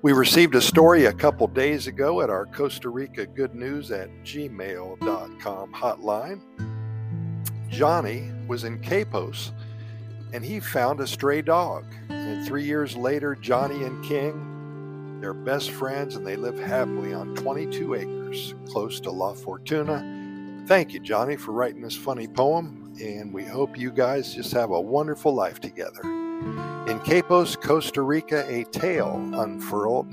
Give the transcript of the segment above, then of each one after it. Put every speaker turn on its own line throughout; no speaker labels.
We received a story a couple days ago at our Costa Rica Good News at gmail.com hotline. Johnny was in Capos and he found a stray dog. And three years later, Johnny and King, they're best friends and they live happily on 22 acres close to La Fortuna. Thank you, Johnny, for writing this funny poem, and we hope you guys just have a wonderful life together. In Capos, Costa Rica, a tale unfurled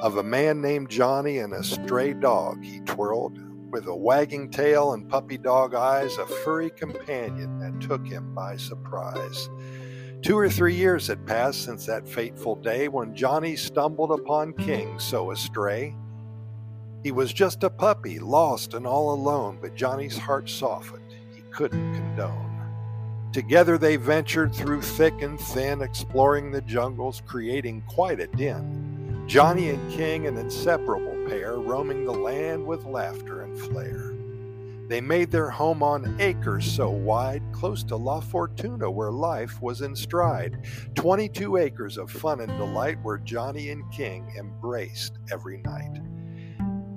of a man named Johnny and a stray dog he twirled with a wagging tail and puppy dog eyes, a furry companion that took him by surprise. Two or three years had passed since that fateful day when Johnny stumbled upon King so astray. He was just a puppy, lost and all alone, but Johnny's heart softened. He couldn't condone. Together they ventured through thick and thin, exploring the jungles, creating quite a din. Johnny and King, an inseparable pair, roaming the land with laughter and flair. They made their home on acres so wide, close to La Fortuna, where life was in stride. 22 acres of fun and delight where Johnny and King embraced every night.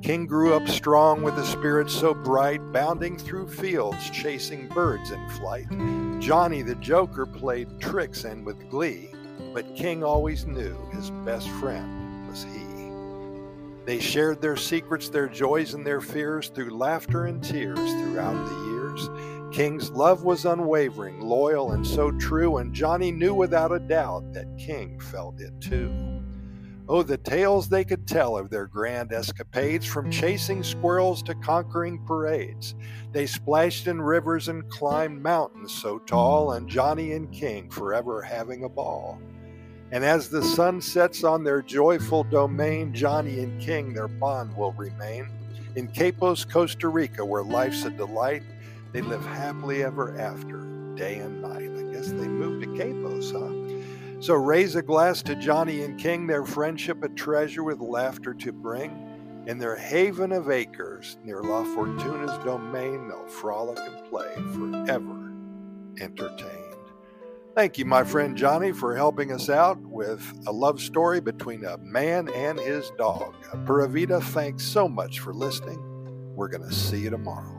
King grew up strong with a spirit so bright, bounding through fields, chasing birds in flight. Johnny the Joker played tricks and with glee, but King always knew his best friend was he. They shared their secrets, their joys, and their fears through laughter and tears throughout the years. King's love was unwavering, loyal, and so true, and Johnny knew without a doubt that King felt it too. Oh, the tales they could tell of their grand escapades, from chasing squirrels to conquering parades. They splashed in rivers and climbed mountains so tall, and Johnny and King forever having a ball. And as the sun sets on their joyful domain, Johnny and King, their bond will remain. In Capos, Costa Rica, where life's a delight, they live happily ever after, day and night. I guess they moved to Capos, huh? So raise a glass to Johnny and King, their friendship a treasure with laughter to bring. In their haven of acres near La Fortuna's domain, they'll frolic and play, forever entertained. Thank you, my friend Johnny, for helping us out with a love story between a man and his dog. Pura Vida, thanks so much for listening. We're going to see you tomorrow.